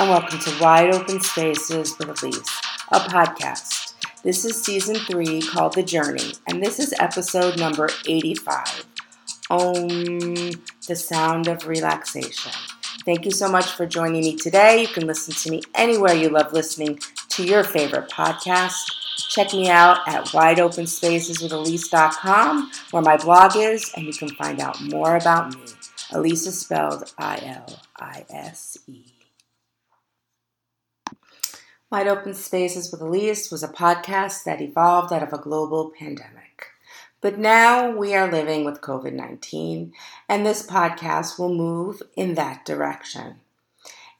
and welcome to Wide Open Spaces with Ilise, a podcast. This is season three called The Journey, and this is episode number 85 Om, the sound of relaxation. Thank you so much for joining me today. You can listen to me anywhere you love listening to your favorite podcast. Check me out at wideopenspaceswithilise.com, where my blog is, and you can find out more about me. Ilise is spelled I L I S E. Wide Open Spaces with Ilise was a podcast that evolved out of a global pandemic. But now we are living with COVID 19, and this podcast will move in that direction.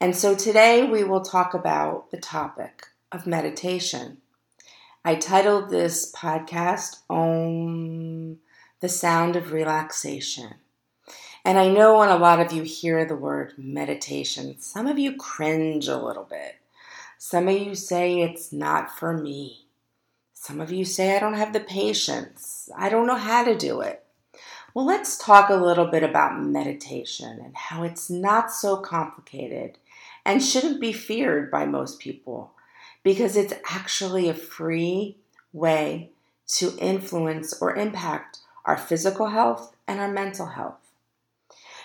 And so today we will talk about the topic of meditation. I titled this podcast Om, the Sound of Relaxation. And I know when a lot of you hear the word meditation, some of you cringe a little bit. Some of you say it's not for me. Some of you say I don't have the patience. I don't know how to do it. Well, let's talk a little bit about meditation and how it's not so complicated and shouldn't be feared by most people because it's actually a free way to influence or impact our physical health and our mental health.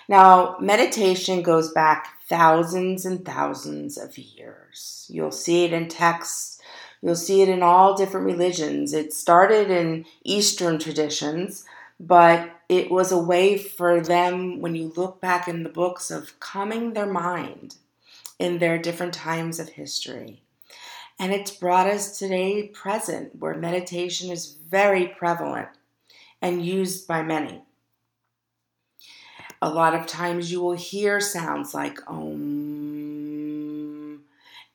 Now, meditation goes back thousands and thousands of years. You'll see it in texts, you'll see it in all different religions. It started in Eastern traditions, but it was a way for them, when you look back in the books, of calming their mind in their different times of history. And it's brought us today present, where meditation is very prevalent and used by many. A lot of times you will hear sounds like om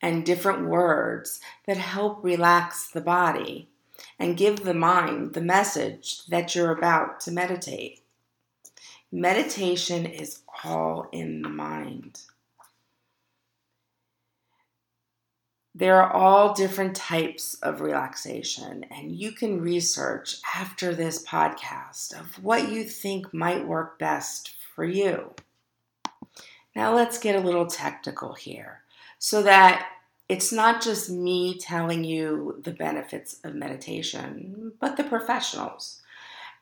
and different words that help relax the body and give the mind the message that you're about to meditate. Meditation is all in the mind. There are all different types of relaxation, and you can research after this podcast of what you think might work best for you. Now, let's get a little technical here so that it's not just me telling you the benefits of meditation, but the professionals.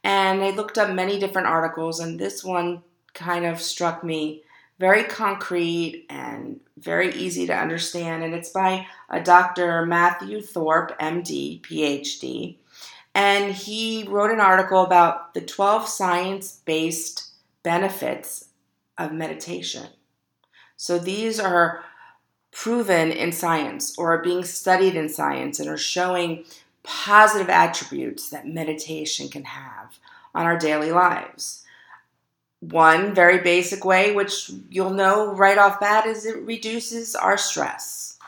And I looked up many different articles, and this one kind of struck me very concrete and very easy to understand. And it's by a Dr. Matthew Thorpe, MD, PhD. And he wrote an article about the 12 science based benefits of meditation. So these are proven in science or are being studied in science and are showing positive attributes that meditation can have on our daily lives. One very basic way, which you'll know right off bat, is it reduces our stress.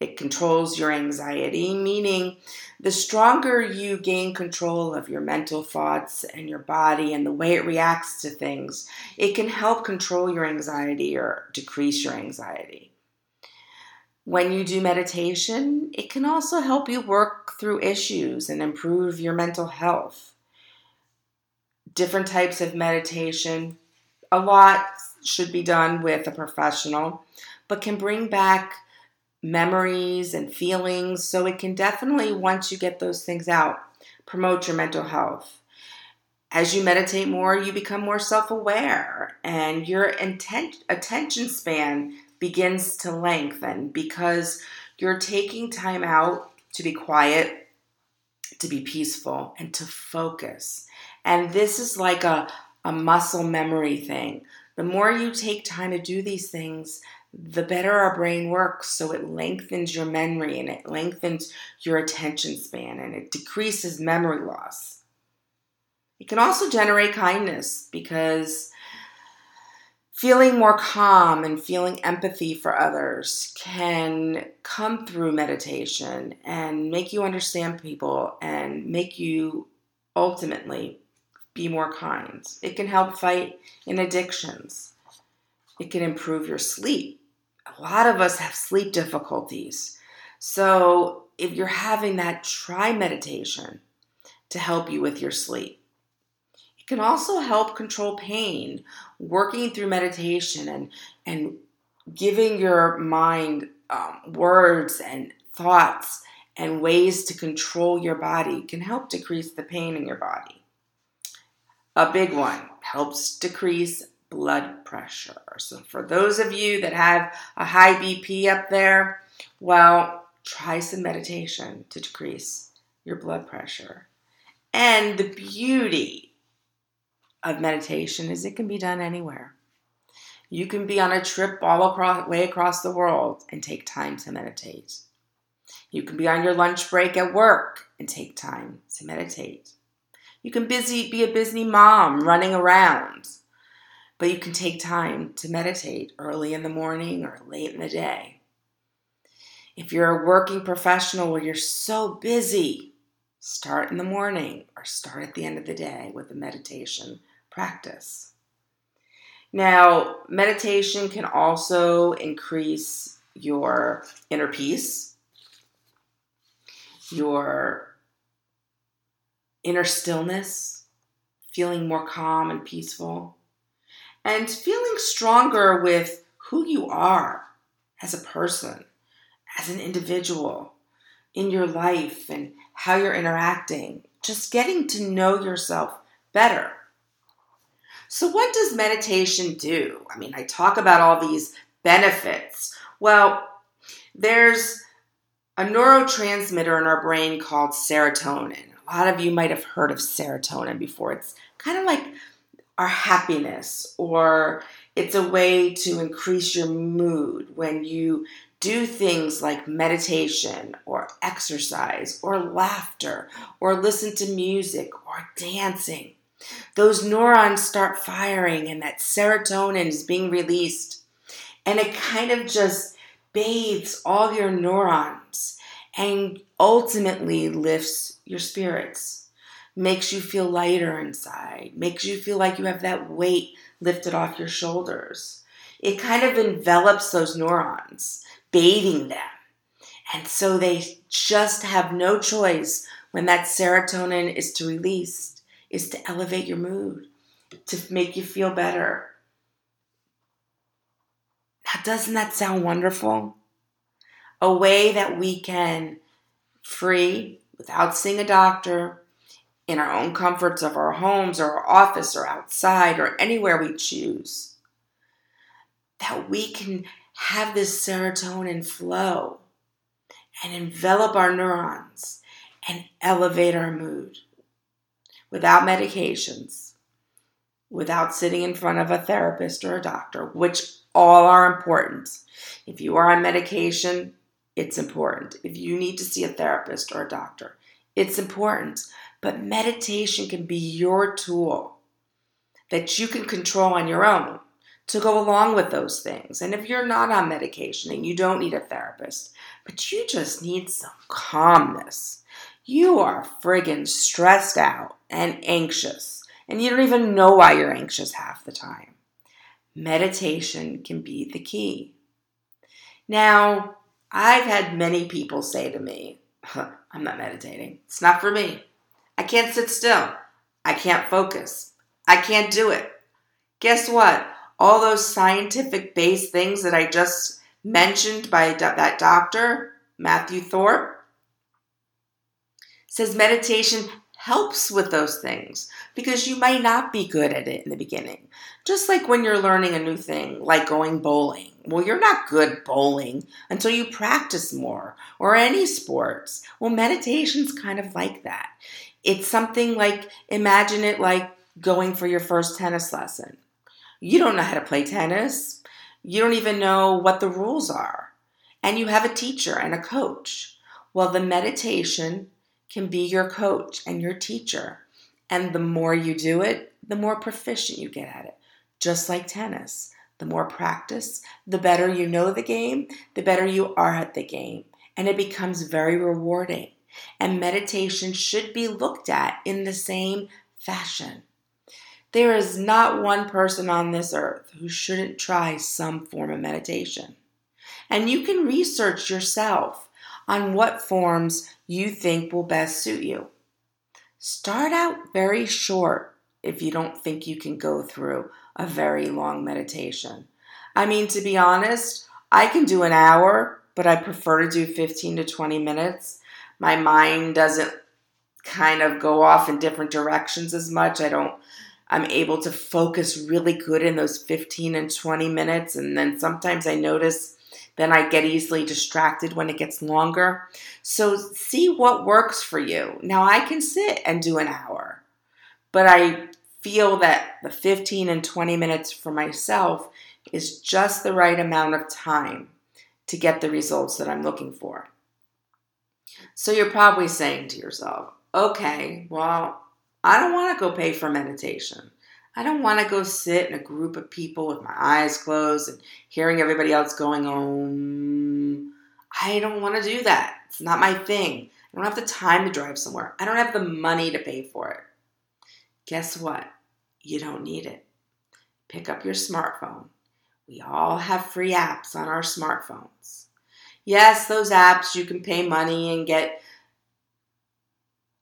It controls your anxiety, meaning the stronger you gain control of your mental thoughts and your body and the way it reacts to things, it can help control your anxiety or decrease your anxiety. When you do meditation, it can also help you work through issues and improve your mental health. Different types of meditation, a lot should be done with a professional, but can bring back memories and feelings. So it can definitely, once you get those things out, promote your mental health. As you meditate more, you become more self aware and your intent, attention span begins to lengthen because you're taking time out to be quiet, to be peaceful, and to focus. And this is like a, a muscle memory thing. The more you take time to do these things, the better our brain works. So it lengthens your memory and it lengthens your attention span and it decreases memory loss. It can also generate kindness because feeling more calm and feeling empathy for others can come through meditation and make you understand people and make you ultimately be more kind. It can help fight in addictions. It can improve your sleep a lot of us have sleep difficulties. So, if you're having that, try meditation to help you with your sleep. It can also help control pain, working through meditation and, and giving your mind um, words and thoughts and ways to control your body can help decrease the pain in your body. A big one helps decrease blood pressure. So, for those of you that have a high BP up there, well, try some meditation to decrease your blood pressure. And the beauty of meditation is it can be done anywhere. You can be on a trip all across way across the world and take time to meditate. You can be on your lunch break at work and take time to meditate. You can busy be a busy mom running around, but you can take time to meditate early in the morning or late in the day. If you're a working professional where you're so busy, start in the morning or start at the end of the day with a meditation practice. Now, meditation can also increase your inner peace, your inner stillness, feeling more calm and peaceful, and feeling stronger with who you are as a person, as an individual in your life and how you're interacting, just getting to know yourself better. So, what does meditation do? I mean, I talk about all these benefits. Well, there's a neurotransmitter in our brain called serotonin. A lot of you might have heard of serotonin before. It's kind of like our happiness, or it's a way to increase your mood when you do things like meditation or exercise or laughter or listen to music or dancing those neurons start firing and that serotonin is being released. And it kind of just bathes all your neurons and ultimately lifts your spirits, makes you feel lighter inside, makes you feel like you have that weight lifted off your shoulders. It kind of envelops those neurons, bathing them. And so they just have no choice when that serotonin is to release is to elevate your mood, to make you feel better. Now, doesn't that sound wonderful? A way that we can free without seeing a doctor in our own comforts of our homes or our office or outside or anywhere we choose. That we can have this serotonin flow and envelop our neurons and elevate our mood without medications, without sitting in front of a therapist or a doctor, which all are important. If you are on medication, it's important. If you need to see a therapist or a doctor, it's important. But meditation can be your tool that you can control on your own to go along with those things. And if you're not on medication and you don't need a therapist, but you just need some calmness, you are friggin' stressed out and anxious, and you don't even know why you're anxious half the time. Meditation can be the key. Now, I've had many people say to me, I'm not meditating. It's not for me. I can't sit still. I can't focus. I can't do it. Guess what? All those scientific based things that I just mentioned by that doctor, Matthew Thorpe, says meditation helps with those things because you might not be good at it in the beginning. Just like when you're learning a new thing, like going bowling. Well, you're not good bowling until you practice more or any sports. Well, meditation's kind of like that. It's something like imagine it like going for your first tennis lesson. You don't know how to play tennis. You don't even know what the rules are. And you have a teacher and a coach. Well, the meditation can be your coach and your teacher. And the more you do it, the more proficient you get at it. Just like tennis. The more practice, the better you know the game, the better you are at the game. And it becomes very rewarding. And meditation should be looked at in the same fashion. There is not one person on this earth who shouldn't try some form of meditation. And you can research yourself on what forms you think will best suit you. Start out very short if you don't think you can go through a very long meditation. I mean, to be honest, I can do an hour, but I prefer to do 15 to 20 minutes. My mind doesn't kind of go off in different directions as much. I don't I'm able to focus really good in those 15 and 20 minutes and then sometimes I notice then I get easily distracted when it gets longer. So see what works for you. Now I can sit and do an hour, but I feel that the 15 and 20 minutes for myself is just the right amount of time to get the results that I'm looking for. So you're probably saying to yourself, okay, well, I don't want to go pay for meditation. I don't want to go sit in a group of people with my eyes closed and hearing everybody else going on. I don't want to do that. It's not my thing. I don't have the time to drive somewhere. I don't have the money to pay for it. Guess what? You don't need it. Pick up your smartphone. We all have free apps on our smartphones. Yes, those apps you can pay money and get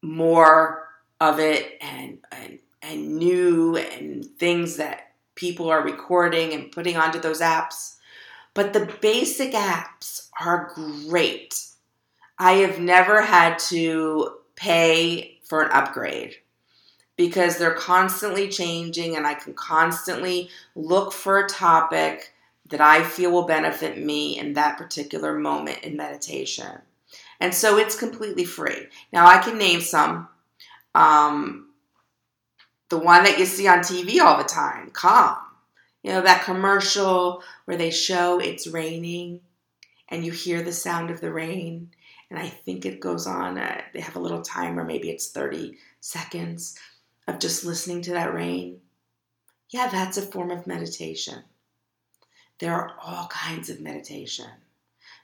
more of it and, and and new and things that people are recording and putting onto those apps. But the basic apps are great. I have never had to pay for an upgrade because they're constantly changing and I can constantly look for a topic that I feel will benefit me in that particular moment in meditation. And so it's completely free. Now I can name some. Um, the one that you see on TV all the time, Calm. You know, that commercial where they show it's raining and you hear the sound of the rain. And I think it goes on, uh, they have a little timer, maybe it's 30 seconds of just listening to that rain. Yeah, that's a form of meditation. There are all kinds of meditation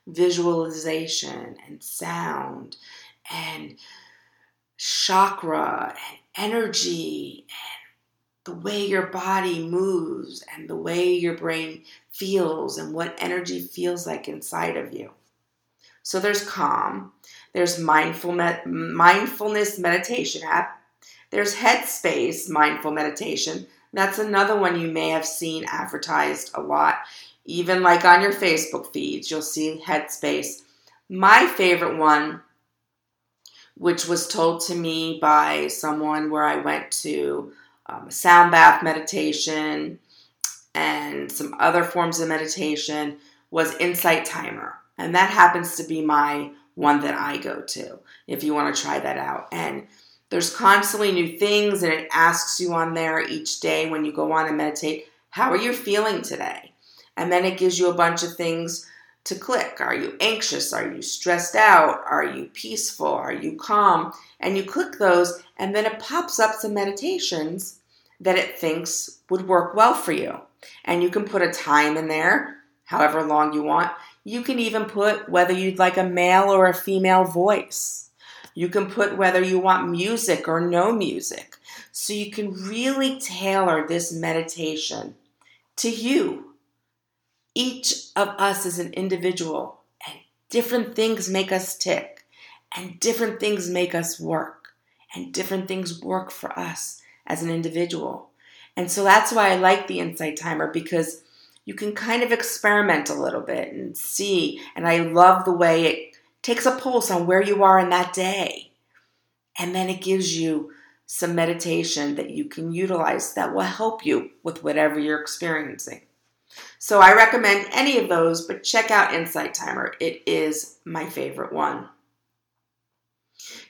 visualization and sound and chakra and energy and the way your body moves and the way your brain feels and what energy feels like inside of you. So there's calm, there's mindful mindfulness meditation app, there's Headspace mindful meditation. That's another one you may have seen advertised a lot. Even like on your Facebook feeds, you'll see Headspace. My favorite one which was told to me by someone where I went to um, sound bath meditation and some other forms of meditation was Insight Timer. And that happens to be my one that I go to if you want to try that out. And there's constantly new things, and it asks you on there each day when you go on and meditate, how are you feeling today? And then it gives you a bunch of things to click. Are you anxious? Are you stressed out? Are you peaceful? Are you calm? And you click those, and then it pops up some meditations that it thinks would work well for you. And you can put a time in there, however long you want. You can even put whether you'd like a male or a female voice. You can put whether you want music or no music. So you can really tailor this meditation to you each of us is an individual, and different things make us tick, and different things make us work, and different things work for us as an individual. And so that's why I like the Insight Timer because you can kind of experiment a little bit and see. And I love the way it takes a pulse on where you are in that day. And then it gives you some meditation that you can utilize that will help you with whatever you're experiencing. So I recommend any of those, but check out Insight Timer. It is my favorite one.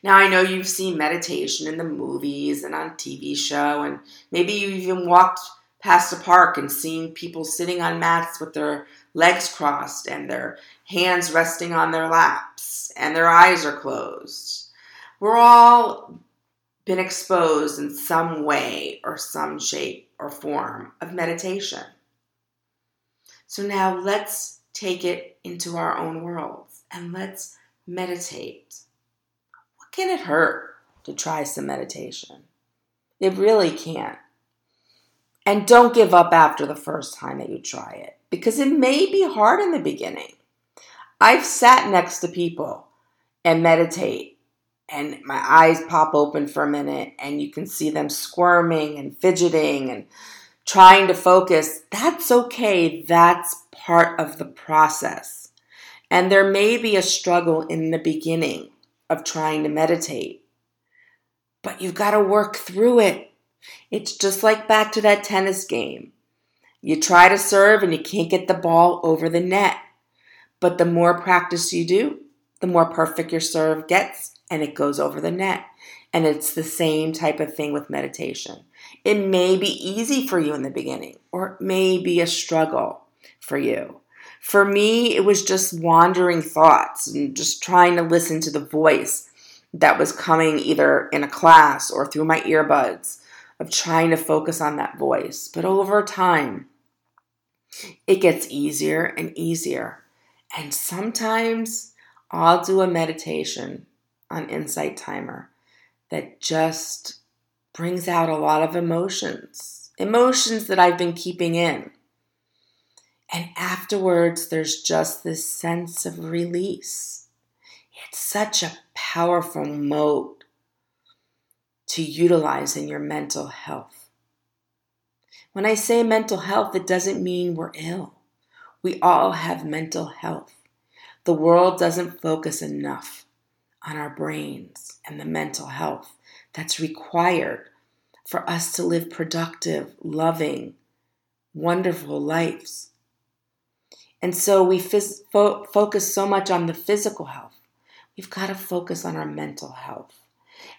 Now I know you've seen meditation in the movies and on TV show, and maybe you even walked past a park and seen people sitting on mats with their legs crossed and their hands resting on their laps and their eyes are closed. We're all been exposed in some way or some shape or form of meditation. So now let's take it into our own worlds and let's meditate. What can it hurt to try some meditation? It really can't. And don't give up after the first time that you try it because it may be hard in the beginning. I've sat next to people and meditate, and my eyes pop open for a minute, and you can see them squirming and fidgeting and trying to focus, that's okay. That's part of the process. And there may be a struggle in the beginning of trying to meditate, but you've got to work through it. It's just like back to that tennis game. You try to serve and you can't get the ball over the net. But the more practice you do, the more perfect your serve gets and it goes over the net. And it's the same type of thing with meditation. It may be easy for you in the beginning, or it may be a struggle for you. For me, it was just wandering thoughts and just trying to listen to the voice that was coming either in a class or through my earbuds, of trying to focus on that voice. But over time, it gets easier and easier. And sometimes I'll do a meditation on Insight Timer that just brings out a lot of emotions, emotions that I've been keeping in. And afterwards, there's just this sense of release. It's such a powerful mode to utilize in your mental health. When I say mental health, it doesn't mean we're ill. We all have mental health. The world doesn't focus enough on our brains and the mental health that's required for us to live productive, loving, wonderful lives. And so we phys- fo- focus so much on the physical health. We've got to focus on our mental health.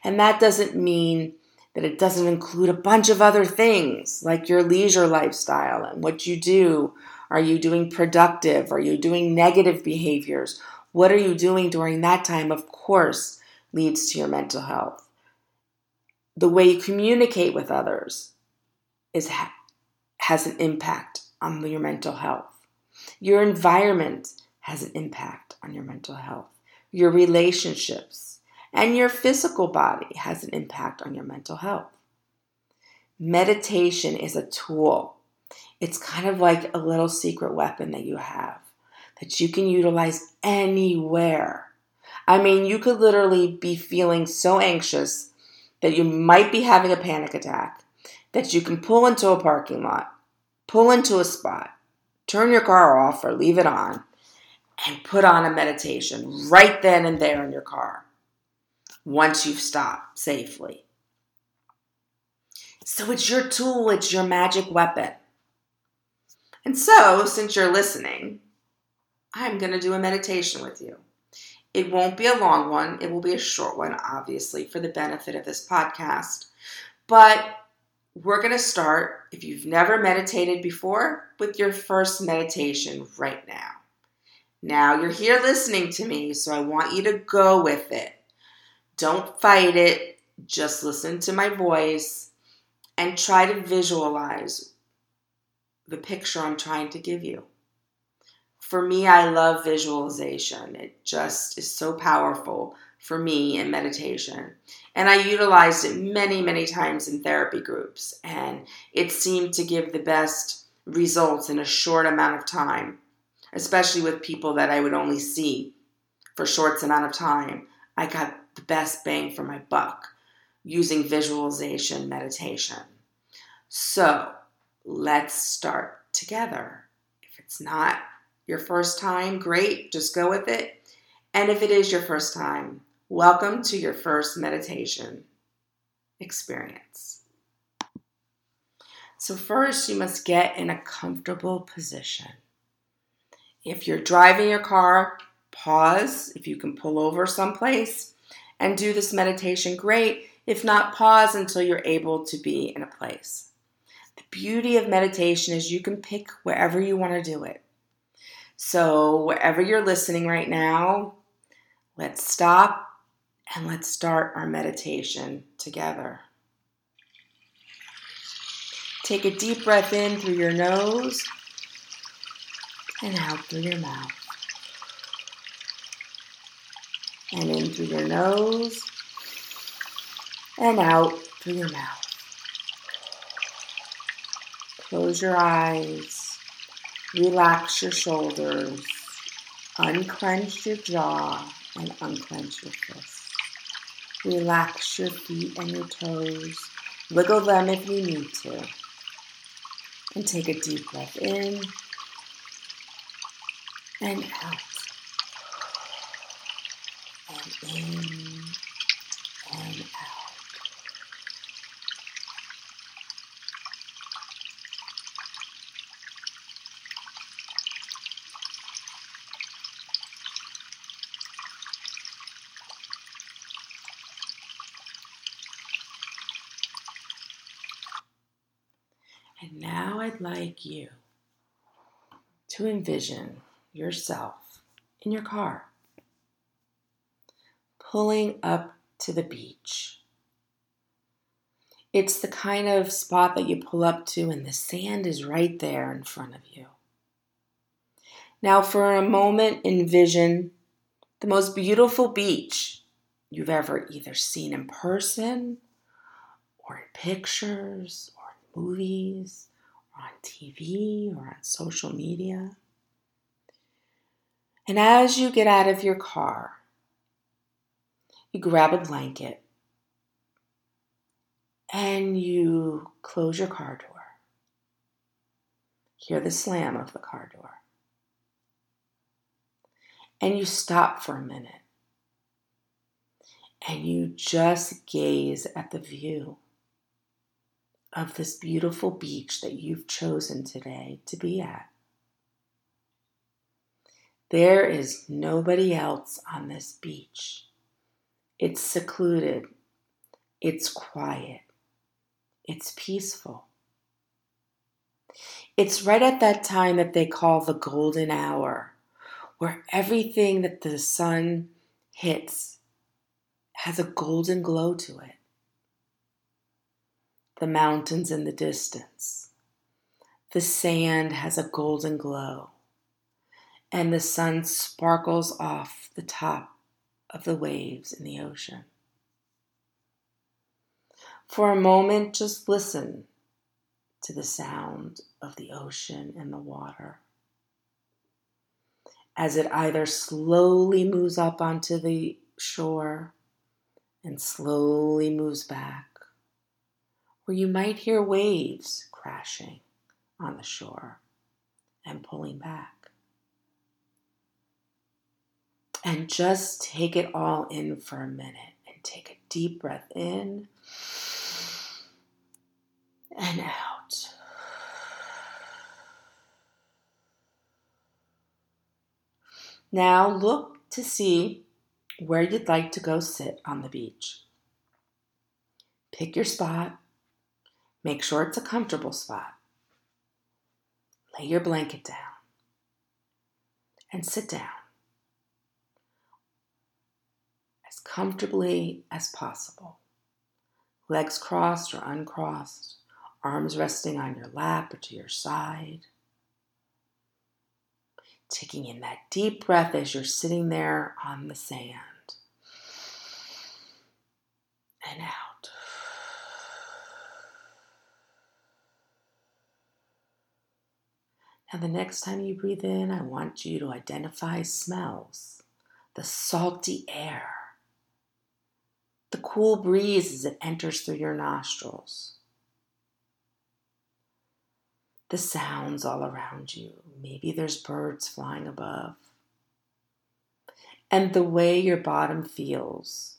And that doesn't mean that it doesn't include a bunch of other things like your leisure lifestyle and what you do. Are you doing productive? Are you doing negative behaviors? What are you doing during that time? Of course, leads to your mental health. The way you communicate with others is has an impact on your mental health. Your environment has an impact on your mental health. Your relationships and your physical body has an impact on your mental health. Meditation is a tool. It's kind of like a little secret weapon that you have that you can utilize anywhere. I mean, you could literally be feeling so anxious that you might be having a panic attack that you can pull into a parking lot, pull into a spot, turn your car off or leave it on, and put on a meditation right then and there in your car once you've stopped safely. So it's your tool, it's your magic weapon. And so, since you're listening, I'm going to do a meditation with you. It won't be a long one, it will be a short one, obviously, for the benefit of this podcast. But we're going to start, if you've never meditated before, with your first meditation right now. Now, you're here listening to me, so I want you to go with it. Don't fight it, just listen to my voice and try to visualize the picture I'm trying to give you for me, I love visualization. It just is so powerful for me in meditation. And I utilized it many, many times in therapy groups, and it seemed to give the best results in a short amount of time, especially with people that I would only see for short amount of time. I got the best bang for my buck using visualization meditation. So let's start together. If it's not your first time, great, just go with it. And if it is your first time, welcome to your first meditation experience. So, first, you must get in a comfortable position. If you're driving your car, pause. If you can pull over someplace and do this meditation, great. If not, pause until you're able to be in a place. The beauty of meditation is you can pick wherever you want to do it. So, wherever you're listening right now, let's stop and let's start our meditation together. Take a deep breath in through your nose and out through your mouth. And in through your nose and out through your mouth. Close your eyes Relax your shoulders, unclench your jaw, and unclench your fists. Relax your feet and your toes. Wiggle them if you need to. And take a deep breath in and out. And in and out. And now I'd like you to envision yourself in your car pulling up to the beach. It's the kind of spot that you pull up to, and the sand is right there in front of you. Now, for a moment, envision the most beautiful beach you've ever either seen in person or in pictures or in movies on TV or on social media. And as you get out of your car, you grab a blanket and you close your car door. Hear the slam of the car door. And you stop for a minute and you just gaze at the view of this beautiful beach that you've chosen today to be at. There is nobody else on this beach. It's secluded, it's quiet, it's peaceful. It's right at that time that they call the golden hour, where everything that the sun hits has a golden glow to it the mountains in the distance. The sand has a golden glow, and the sun sparkles off the top of the waves in the ocean. For a moment, just listen to the sound of the ocean and the water as it either slowly moves up onto the shore and slowly moves back where you might hear waves crashing on the shore and pulling back. And just take it all in for a minute and take a deep breath in and out. Now look to see where you'd like to go sit on the beach. Pick your spot Make sure it's a comfortable spot. Lay your blanket down and sit down as comfortably as possible. Legs crossed or uncrossed, arms resting on your lap or to your side. Taking in that deep breath as you're sitting there on the sand. And out. And the next time you breathe in, I want you to identify smells. The salty air, the cool breeze as it enters through your nostrils, the sounds all around you. Maybe there's birds flying above, and the way your bottom feels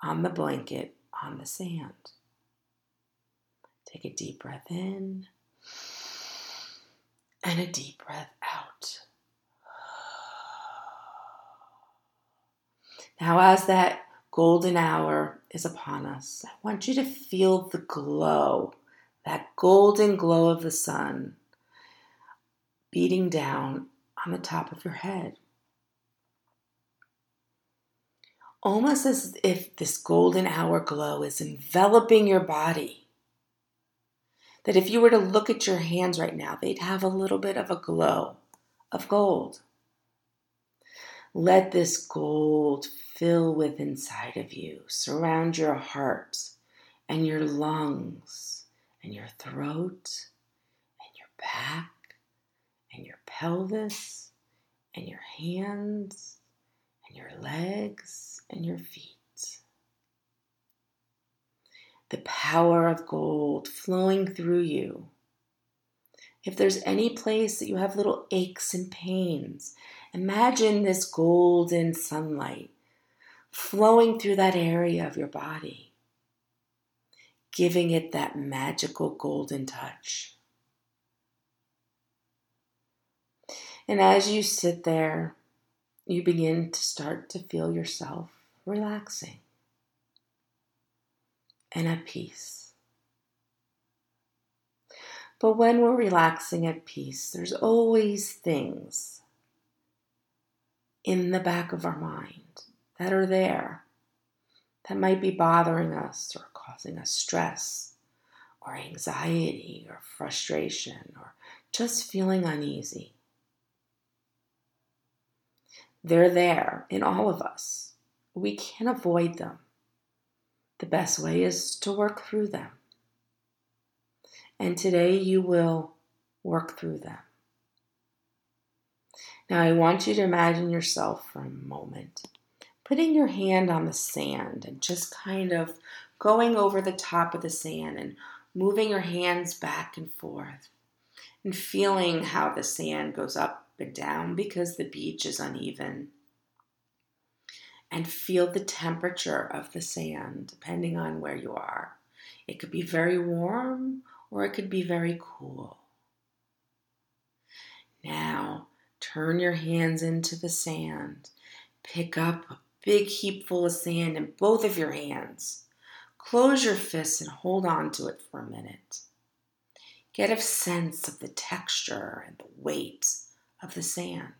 on the blanket on the sand. Take a deep breath in and a deep breath out. Now, as that golden hour is upon us, I want you to feel the glow, that golden glow of the sun beating down on the top of your head. Almost as if this golden hour glow is enveloping your body that if you were to look at your hands right now, they'd have a little bit of a glow of gold. Let this gold fill with inside of you, surround your heart and your lungs and your throat and your back and your pelvis and your hands and your legs and your feet the power of gold flowing through you If there's any place that you have little aches and pains, imagine this golden sunlight flowing through that area of your body, giving it that magical golden touch. And as you sit there, you begin to start to feel yourself relaxing and at peace. But when we're relaxing at peace, there's always things in the back of our mind that are there that might be bothering us or causing us stress or anxiety or frustration or just feeling uneasy. They're there in all of us. We can't avoid them. The best way is to work through them. And today you will work through them. Now, I want you to imagine yourself for a moment putting your hand on the sand and just kind of going over the top of the sand and moving your hands back and forth and feeling how the sand goes up and down because the beach is uneven. And feel the temperature of the sand depending on where you are. It could be very warm or it could be very cool. Now, turn your hands into the sand. Pick up a big heap full of sand in both of your hands. Close your fists and hold on to it for a minute. Get a sense of the texture and the weight of the sand.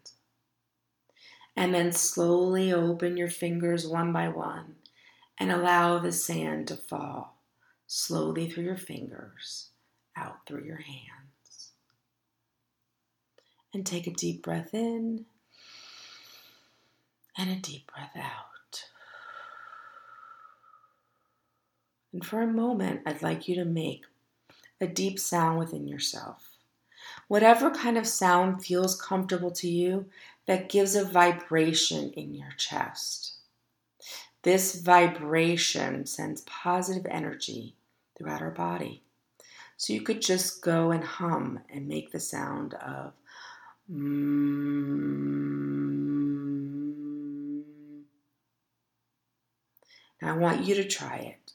And then slowly open your fingers one by one and allow the sand to fall slowly through your fingers, out through your hands. And take a deep breath in and a deep breath out. And for a moment, I'd like you to make a deep sound within yourself. Whatever kind of sound feels comfortable to you, that gives a vibration in your chest. This vibration sends positive energy throughout our body. So you could just go and hum and make the sound of. Mm, Now I want you to try it.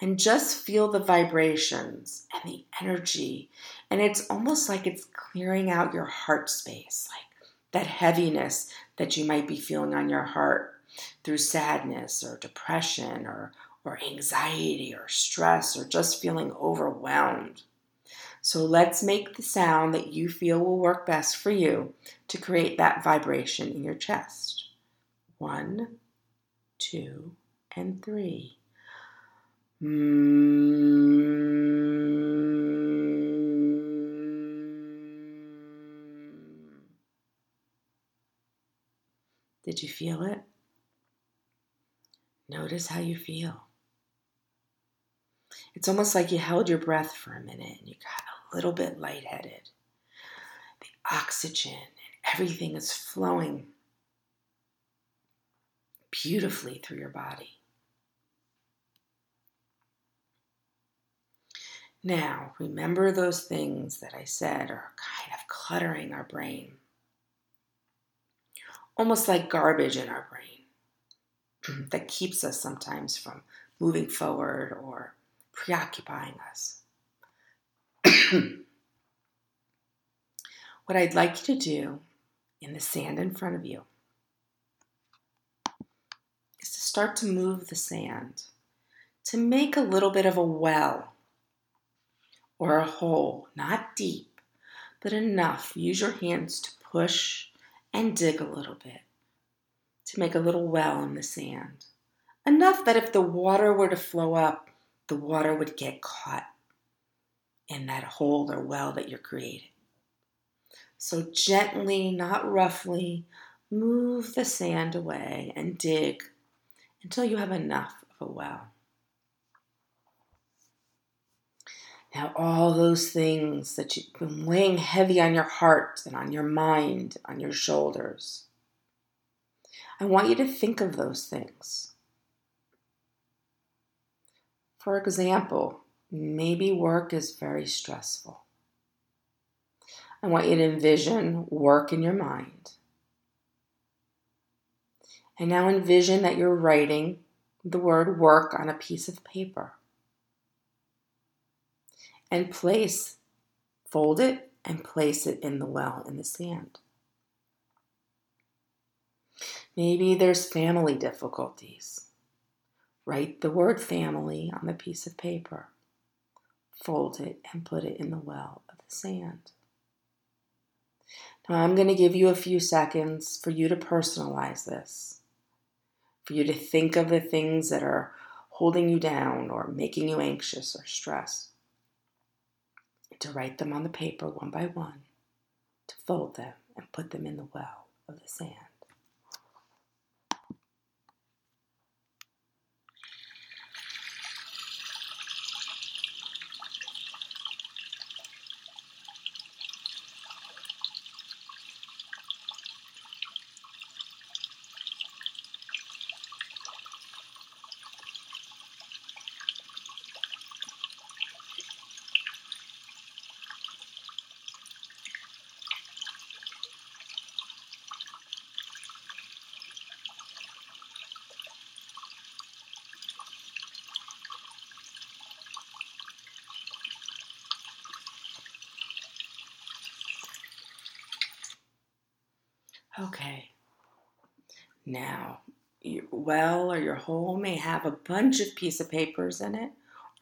And just feel the vibrations and the energy. And it's almost like it's clearing out your heart space, like that heaviness that you might be feeling on your heart through sadness or depression or, or anxiety or stress or just feeling overwhelmed. So let's make the sound that you feel will work best for you to create that vibration in your chest. One, two, and three. Mm. Did you feel it? Notice how you feel. It's almost like you held your breath for a minute and you got a little bit lightheaded. The oxygen and everything is flowing beautifully through your body. Now, remember those things that I said are kind of cluttering our brain, almost like garbage in our brain that keeps us sometimes from moving forward or preoccupying us. what I'd like you to do in the sand in front of you is to start to move the sand to make a little bit of a well or a hole, not deep, but enough. Use your hands to push and dig a little bit to make a little well in the sand. Enough that if the water were to flow up, the water would get caught in that hole or well that you're creating. So gently, not roughly, move the sand away and dig until you have enough of a well. Now, all those things that you've been weighing heavy on your heart and on your mind, on your shoulders, I want you to think of those things. For example, maybe work is very stressful. I want you to envision work in your mind. And now envision that you're writing the word work on a piece of paper. And place, fold it, and place it in the well in the sand. Maybe there's family difficulties. Write the word family on the piece of paper. Fold it and put it in the well of the sand. Now, I'm going to give you a few seconds for you to personalize this, for you to think of the things that are holding you down or making you anxious or stressed, to write them on the paper one by one, to fold them and put them in the well of the sand. Okay. Now, your well or your hole may have a bunch of piece of papers in it,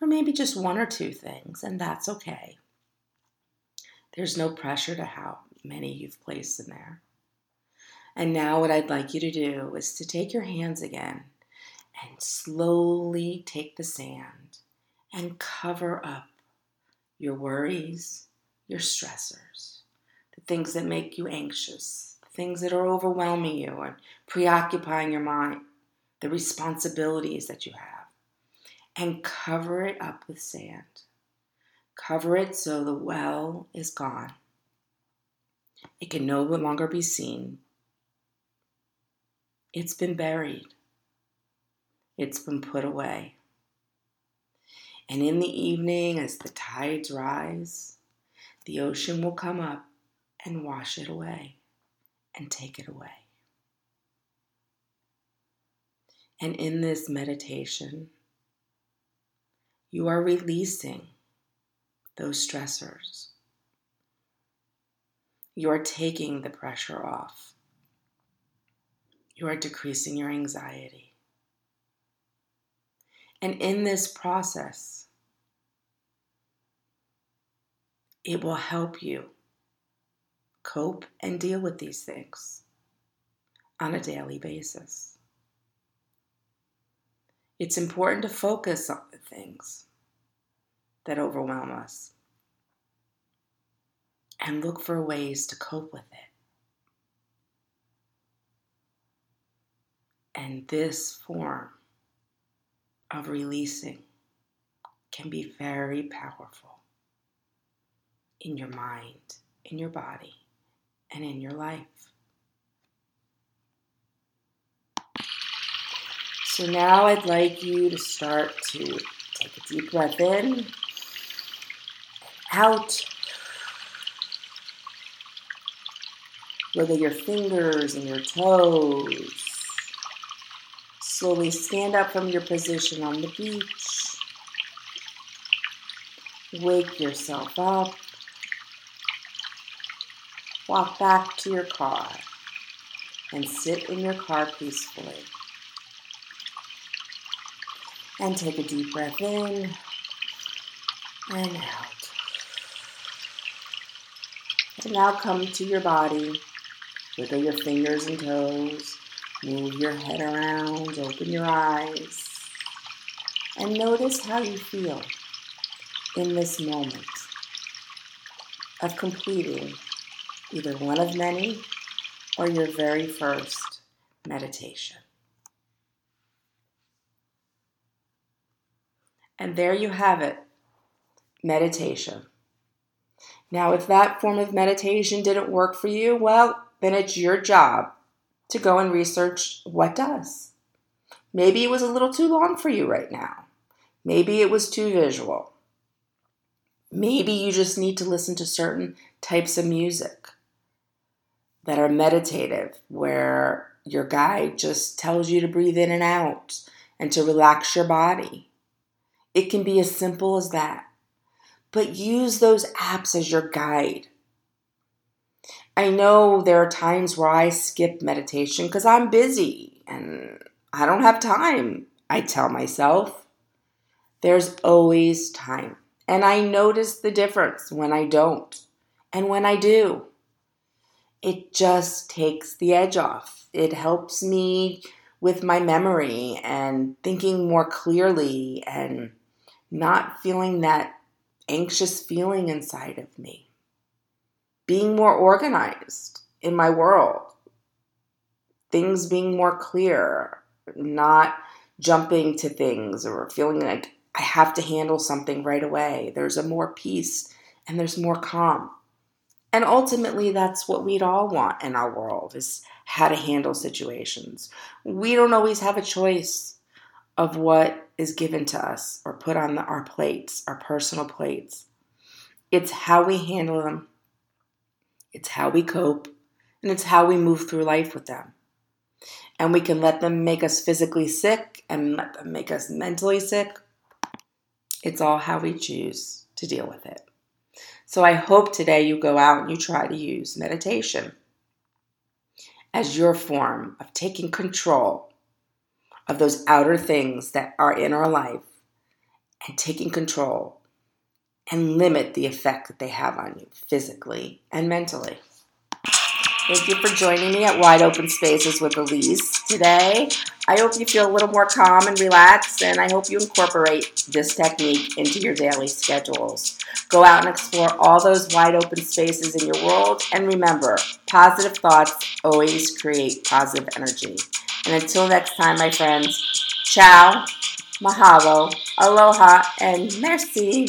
or maybe just one or two things, and that's okay. There's no pressure to how many you've placed in there. And now, what I'd like you to do is to take your hands again and slowly take the sand and cover up your worries, your stressors, the things that make you anxious, things that are overwhelming you and preoccupying your mind, the responsibilities that you have, and cover it up with sand. Cover it so the well is gone. It can no longer be seen. It's been buried. It's been put away. And in the evening, as the tides rise, the ocean will come up and wash it away and take it away. And in this meditation, you are releasing those stressors. You are taking the pressure off. You are decreasing your anxiety. And in this process, it will help you cope and deal with these things on a daily basis. It's important to focus on the things that overwhelm us and look for ways to cope with it. And this form of releasing can be very powerful in your mind, in your body and in your life. So now I'd like you to start to take a deep breath in, out. Wiggle your fingers and your toes. Slowly stand up from your position on the beach. Wake yourself up. Walk back to your car and sit in your car peacefully. And take a deep breath in and out. And now come to your body. Wiggle your fingers and toes. Move your head around. Open your eyes. And notice how you feel in this moment of completing either one of many or your very first meditation. And there you have it meditation. Now, if that form of meditation didn't work for you, well, then it's your job to go and research what does. Maybe it was a little too long for you right now. Maybe it was too visual. Maybe you just need to listen to certain types of music that are meditative, where your guide just tells you to breathe in and out and to relax your body. It can be as simple as that. But use those apps as your guide. I know there are times where I skip meditation because I'm busy and I don't have time, I tell myself. There's always time. And I notice the difference when I don't and when I do. It just takes the edge off. It helps me with my memory and thinking more clearly and not feeling that anxious feeling inside of me. Being more organized in my world. Things being more clear, not jumping to things or feeling like I have to handle something right away. There's a more peace and there's more calm. And ultimately that's what we'd all want in our world is how to handle situations. We don't always have a choice of what is given to us or put on the, our plates, our personal plates. It's how we handle them. It's how we cope and it's how we move through life with them. And we can let them make us physically sick and let them make us mentally sick it's all how we choose to deal with it. So I hope today you go out and you try to use meditation as your form of taking control of those outer things that are in our life and taking control and limit the effect that they have on you physically and mentally. Thank you for joining me at Wide Open Spaces with Ilise today. I hope you feel a little more calm and relaxed, and I hope you incorporate this technique into your daily schedules. Go out and explore all those wide open spaces in your world, and remember, positive thoughts always create positive energy. And until next time, my friends, ciao, mahalo, aloha, and merci.